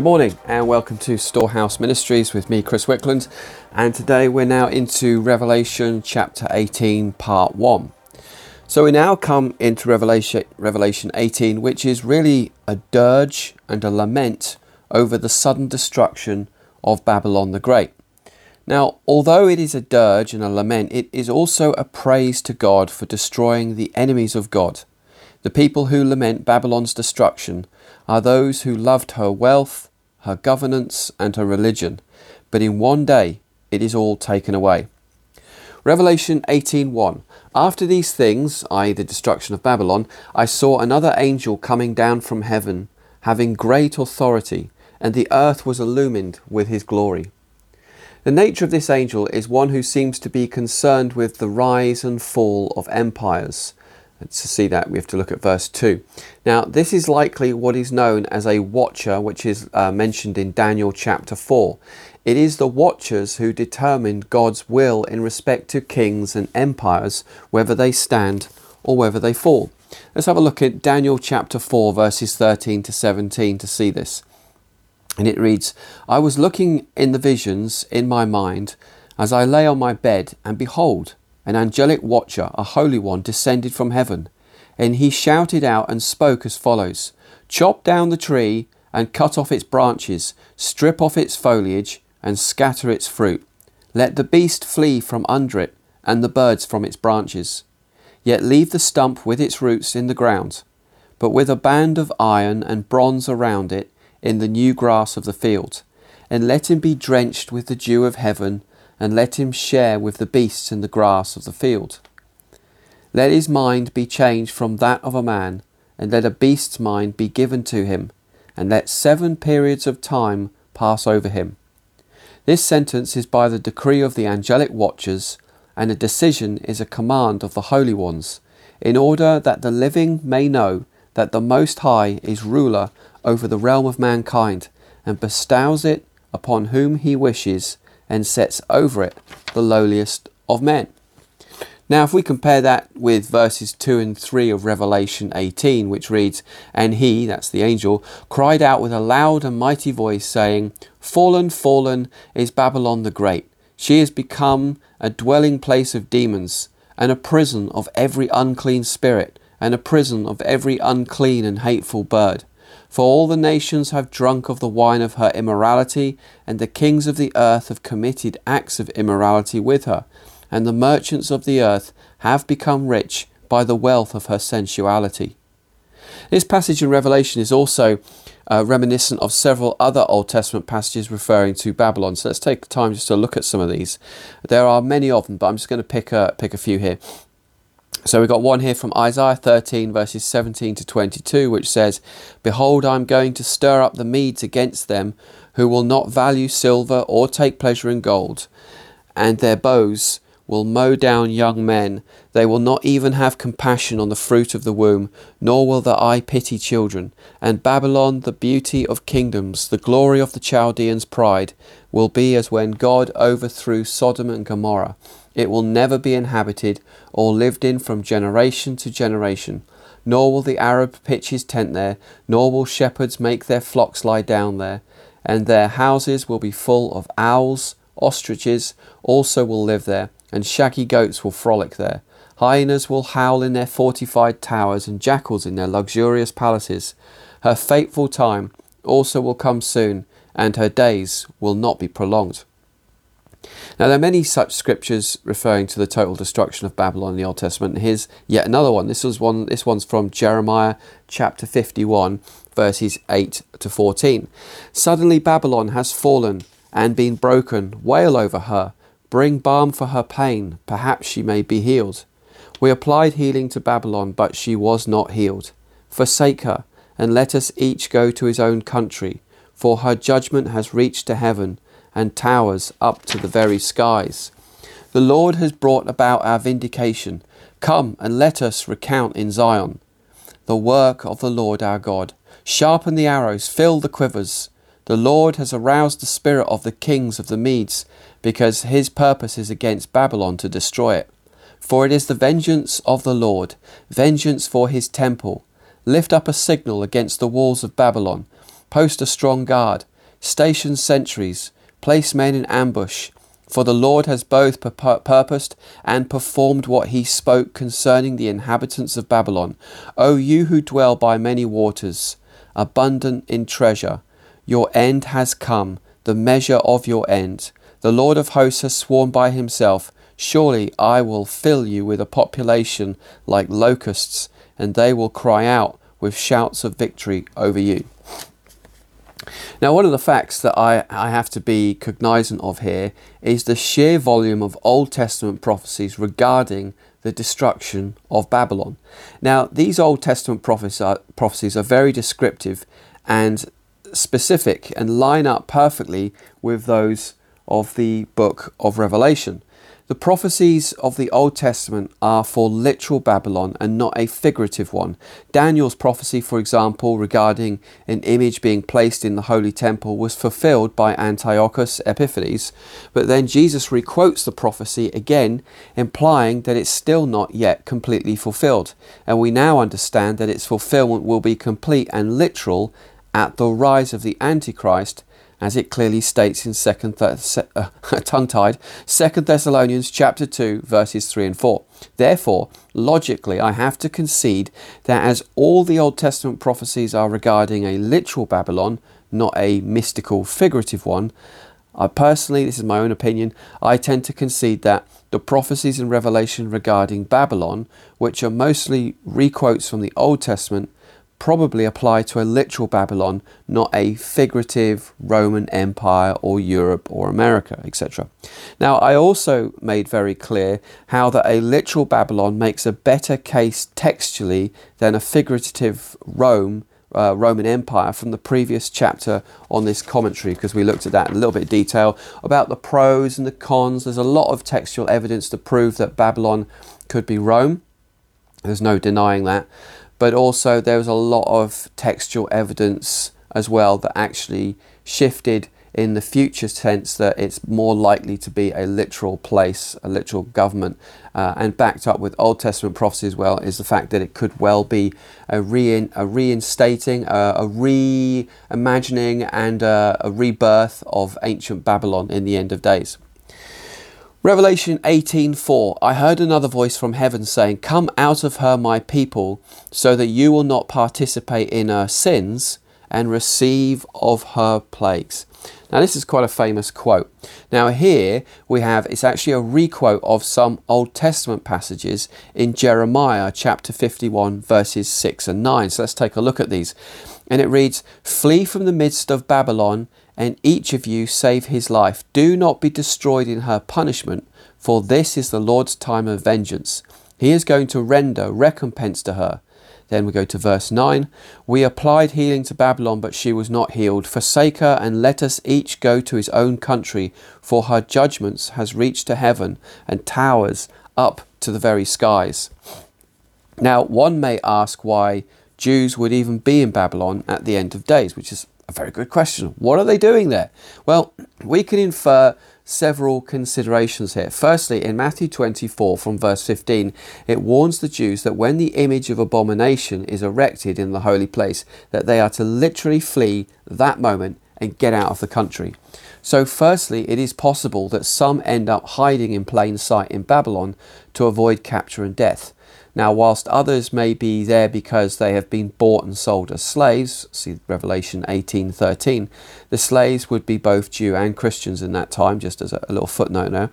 Good morning and welcome to Storehouse Ministries with me, Chris Wickland. And today we're now into Revelation chapter 18, part 1. So we now come into Revelation, Revelation 18, which is really a dirge and a lament over the sudden destruction of Babylon the Great. Now, although it is a dirge and a lament, it is also a praise to God for destroying the enemies of God. The people who lament Babylon's destruction are those who loved her wealth, her governance, and her religion, but in one day it is all taken away. Revelation 18:1 After these things, i.e. the destruction of Babylon, I saw another angel coming down from heaven, having great authority, and the earth was illumined with his glory. The nature of this angel is one who seems to be concerned with the rise and fall of empires, to see that, we have to look at verse 2. Now, this is likely what is known as a watcher, which is uh, mentioned in Daniel chapter 4. It is the watchers who determine God's will in respect to kings and empires, whether they stand or whether they fall. Let's have a look at Daniel chapter 4, verses 13 to 17 to see this. And it reads I was looking in the visions in my mind as I lay on my bed, and behold, an angelic watcher, a holy one, descended from heaven. And he shouted out and spoke as follows Chop down the tree and cut off its branches, strip off its foliage and scatter its fruit. Let the beast flee from under it and the birds from its branches. Yet leave the stump with its roots in the ground, but with a band of iron and bronze around it in the new grass of the field. And let him be drenched with the dew of heaven and let him share with the beasts in the grass of the field. Let his mind be changed from that of a man, and let a beast's mind be given to him, and let seven periods of time pass over him. This sentence is by the decree of the angelic watchers, and a decision is a command of the holy ones, in order that the living may know that the Most High is ruler over the realm of mankind, and bestows it upon whom he wishes, and sets over it the lowliest of men. Now, if we compare that with verses 2 and 3 of Revelation 18, which reads, And he, that's the angel, cried out with a loud and mighty voice, saying, Fallen, fallen is Babylon the Great. She has become a dwelling place of demons, and a prison of every unclean spirit, and a prison of every unclean and hateful bird. For all the nations have drunk of the wine of her immorality, and the kings of the earth have committed acts of immorality with her, and the merchants of the earth have become rich by the wealth of her sensuality. This passage in Revelation is also uh, reminiscent of several other Old Testament passages referring to Babylon. So let's take time just to look at some of these. There are many of them, but I'm just going to pick a, pick a few here. So we've got one here from Isaiah 13, verses 17 to 22, which says, Behold, I am going to stir up the Medes against them, who will not value silver or take pleasure in gold, and their bows will mow down young men. They will not even have compassion on the fruit of the womb, nor will their eye pity children. And Babylon, the beauty of kingdoms, the glory of the Chaldeans' pride, will be as when God overthrew Sodom and Gomorrah it will never be inhabited or lived in from generation to generation. Nor will the Arab pitch his tent there, nor will shepherds make their flocks lie down there. And their houses will be full of owls, ostriches also will live there, and shaggy goats will frolic there. Hyenas will howl in their fortified towers, and jackals in their luxurious palaces. Her fateful time also will come soon, and her days will not be prolonged. Now, there are many such scriptures referring to the total destruction of Babylon in the Old Testament. And here's yet another one. This was one. This one's from Jeremiah chapter 51, verses 8 to 14. Suddenly Babylon has fallen and been broken. Wail over her. Bring balm for her pain. Perhaps she may be healed. We applied healing to Babylon, but she was not healed. Forsake her, and let us each go to his own country, for her judgment has reached to heaven and towers up to the very skies. The Lord has brought about our vindication. Come and let us recount in Zion the work of the Lord our God. Sharpen the arrows, fill the quivers. The Lord has aroused the spirit of the kings of the Medes, because his purpose is against Babylon to destroy it. For it is the vengeance of the Lord, vengeance for his temple. Lift up a signal against the walls of Babylon. Post a strong guard station sentries, place men in ambush. For the Lord has both pur- purposed and performed what he spoke concerning the inhabitants of Babylon. O you who dwell by many waters, abundant in treasure, your end has come, the measure of your end. The Lord of hosts has sworn by himself, Surely I will fill you with a population like locusts, and they will cry out with shouts of victory over you. Now, one of the facts that I, I have to be cognizant of here is the sheer volume of Old Testament prophecies regarding the destruction of Babylon. Now, these Old Testament prophecies are, uh, prophecies are very descriptive and specific and line up perfectly with those of the book of Revelation. The prophecies of the Old Testament are for literal Babylon and not a figurative one. Daniel's prophecy, for example, regarding an image being placed in the Holy Temple was fulfilled by Antiochus Epiphanes, but then Jesus requotes the prophecy again, implying that it's still not yet completely fulfilled. And we now understand that its fulfillment will be complete and literal at the rise of the Antichrist as it clearly states in second Th- uh, tongue-tied second Thessalonians chapter 2 verses 3 and 4 therefore logically I have to concede that as all the Old Testament prophecies are regarding a literal Babylon not a mystical figurative one I personally this is my own opinion I tend to concede that the prophecies in Revelation regarding Babylon which are mostly requotes from the Old Testament probably apply to a literal Babylon, not a figurative Roman Empire or Europe or America, etc. Now, I also made very clear how that a literal Babylon makes a better case textually than a figurative Rome. Uh, Roman Empire from the previous chapter on this commentary because we looked at that in a little bit of detail about the pros and the cons. There's a lot of textual evidence to prove that Babylon could be Rome. There's no denying that but also there was a lot of textual evidence as well that actually shifted in the future sense that it's more likely to be a literal place, a literal government, uh, and backed up with Old Testament prophecy as well is the fact that it could well be a, rein, a reinstating, uh, a reimagining, and uh, a rebirth of ancient Babylon in the end of days. Revelation 18:4 I heard another voice from heaven saying come out of her my people so that you will not participate in her sins and receive of her plagues. Now this is quite a famous quote. Now here we have it's actually a requote of some Old Testament passages in Jeremiah chapter 51 verses 6 and 9. So let's take a look at these. And it reads, "Flee from the midst of Babylon and each of you save his life. Do not be destroyed in her punishment, for this is the Lord's time of vengeance. He is going to render recompense to her. Then we go to verse 9. We applied healing to Babylon, but she was not healed. Forsake her, and let us each go to his own country, for her judgments has reached to heaven, and towers up to the very skies. Now, one may ask why Jews would even be in Babylon at the end of days, which is a very good question. What are they doing there? Well, we can infer several considerations here. Firstly, in Matthew 24 from verse 15, it warns the Jews that when the image of abomination is erected in the holy place, that they are to literally flee that moment and get out of the country. So, firstly, it is possible that some end up hiding in plain sight in Babylon to avoid capture and death. Now, whilst others may be there because they have been bought and sold as slaves, see Revelation 18:13, the slaves would be both Jew and Christians in that time, just as a, a little footnote there.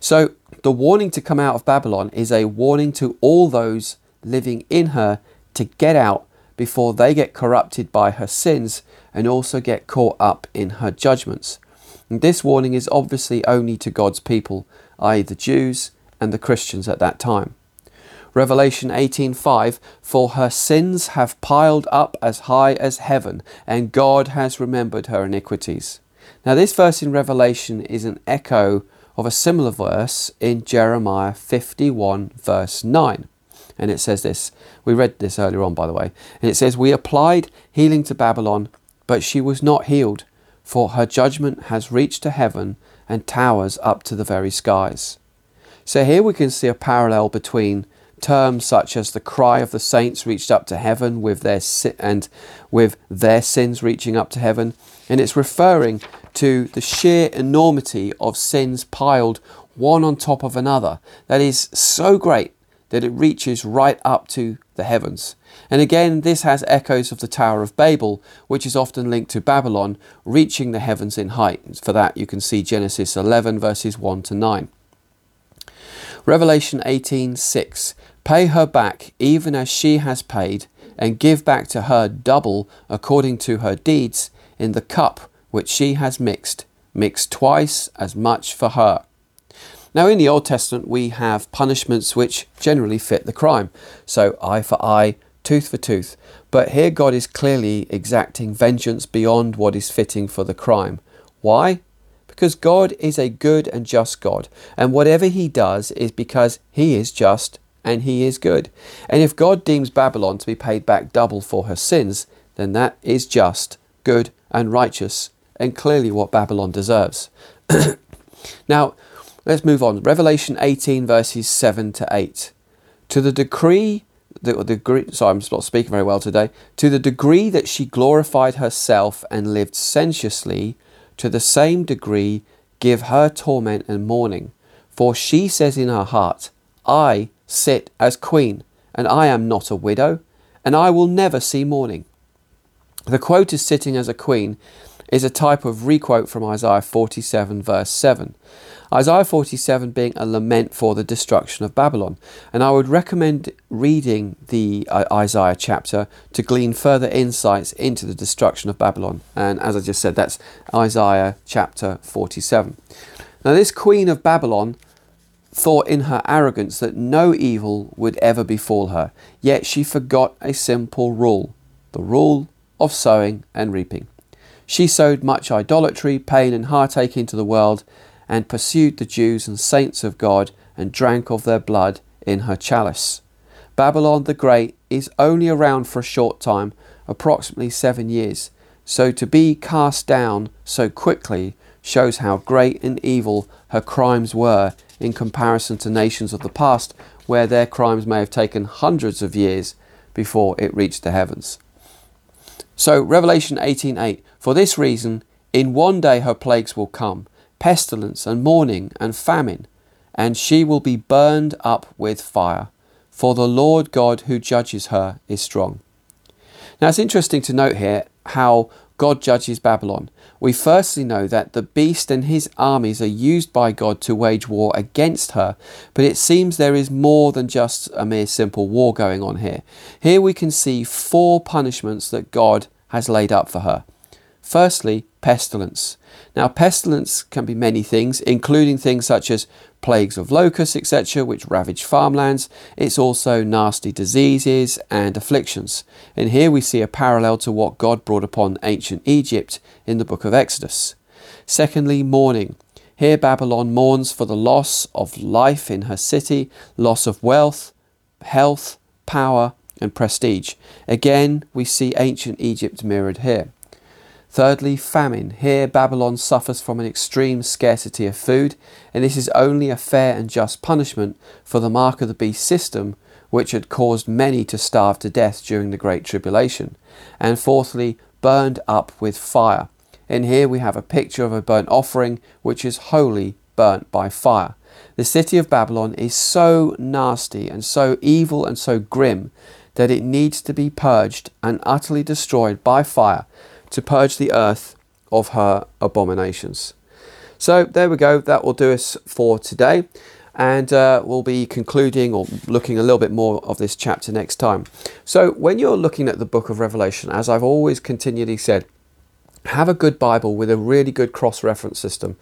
So, the warning to come out of Babylon is a warning to all those living in her to get out before they get corrupted by her sins and also get caught up in her judgments. And this warning is obviously only to God's people, i.e., the Jews and the Christians at that time. Revelation 18:5 For her sins have piled up as high as heaven and God has remembered her iniquities. Now this verse in Revelation is an echo of a similar verse in Jeremiah 51 verse 9. And it says this. We read this earlier on by the way. And it says we applied healing to Babylon but she was not healed for her judgment has reached to heaven and towers up to the very skies. So here we can see a parallel between Terms such as the cry of the saints reached up to heaven with their si- and with their sins reaching up to heaven, and it's referring to the sheer enormity of sins piled one on top of another. That is so great that it reaches right up to the heavens. And again, this has echoes of the Tower of Babel, which is often linked to Babylon reaching the heavens in height. For that, you can see Genesis 11, verses 1 to 9. Revelation 18:6 Pay her back even as she has paid and give back to her double according to her deeds in the cup which she has mixed mix twice as much for her now, in the Old Testament, we have punishments which generally fit the crime. So, eye for eye, tooth for tooth. But here, God is clearly exacting vengeance beyond what is fitting for the crime. Why? Because God is a good and just God, and whatever He does is because He is just and He is good. And if God deems Babylon to be paid back double for her sins, then that is just, good, and righteous, and clearly what Babylon deserves. now, Let's move on. Revelation 18, verses 7 to 8. To the decree, the, sorry, I'm not speaking very well today. To the degree that she glorified herself and lived sensuously, to the same degree give her torment and mourning. For she says in her heart, I sit as queen, and I am not a widow, and I will never see mourning. The quote is sitting as a queen is a type of requote from Isaiah 47, verse 7. Isaiah 47 being a lament for the destruction of Babylon. And I would recommend reading the uh, Isaiah chapter to glean further insights into the destruction of Babylon. And as I just said, that's Isaiah chapter 47. Now, this queen of Babylon thought in her arrogance that no evil would ever befall her, yet she forgot a simple rule the rule of sowing and reaping. She sowed much idolatry, pain, and heartache into the world, and pursued the Jews and saints of God, and drank of their blood in her chalice. Babylon the Great is only around for a short time, approximately seven years, so to be cast down so quickly shows how great and evil her crimes were in comparison to nations of the past, where their crimes may have taken hundreds of years before it reached the heavens. So Revelation 18:8 For this reason in one day her plagues will come pestilence and mourning and famine and she will be burned up with fire for the Lord God who judges her is strong. Now it's interesting to note here how God judges Babylon. We firstly know that the beast and his armies are used by God to wage war against her, but it seems there is more than just a mere simple war going on here. Here we can see four punishments that God has laid up for her. Firstly, pestilence. Now, pestilence can be many things, including things such as plagues of locusts, etc., which ravage farmlands. It's also nasty diseases and afflictions. And here we see a parallel to what God brought upon ancient Egypt in the book of Exodus. Secondly, mourning. Here, Babylon mourns for the loss of life in her city, loss of wealth, health, power, and prestige. Again, we see ancient Egypt mirrored here. Thirdly, famine. Here, Babylon suffers from an extreme scarcity of food, and this is only a fair and just punishment for the mark of the beast system, which had caused many to starve to death during the Great Tribulation. And fourthly, burned up with fire. And here we have a picture of a burnt offering, which is wholly burnt by fire. The city of Babylon is so nasty and so evil and so grim that it needs to be purged and utterly destroyed by fire to purge the earth of her abominations. So there we go, that will do us for today. And uh, we'll be concluding or looking a little bit more of this chapter next time. So, when you're looking at the book of Revelation, as I've always continually said, have a good Bible with a really good cross reference system.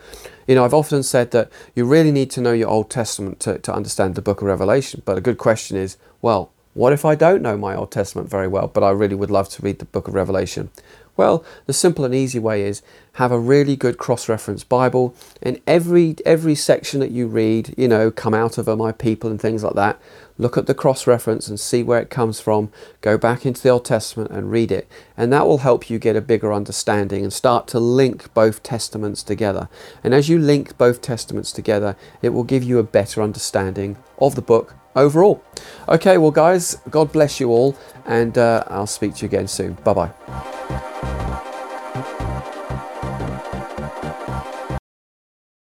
You know, I've often said that you really need to know your Old Testament to, to understand the book of Revelation. But a good question is well, what if I don't know my Old Testament very well, but I really would love to read the book of Revelation? Well, the simple and easy way is have a really good cross-reference Bible, and every every section that you read, you know, come out of my people and things like that. Look at the cross-reference and see where it comes from. Go back into the Old Testament and read it, and that will help you get a bigger understanding and start to link both testaments together. And as you link both testaments together, it will give you a better understanding of the book overall. Okay, well, guys, God bless you all, and uh, I'll speak to you again soon. Bye bye.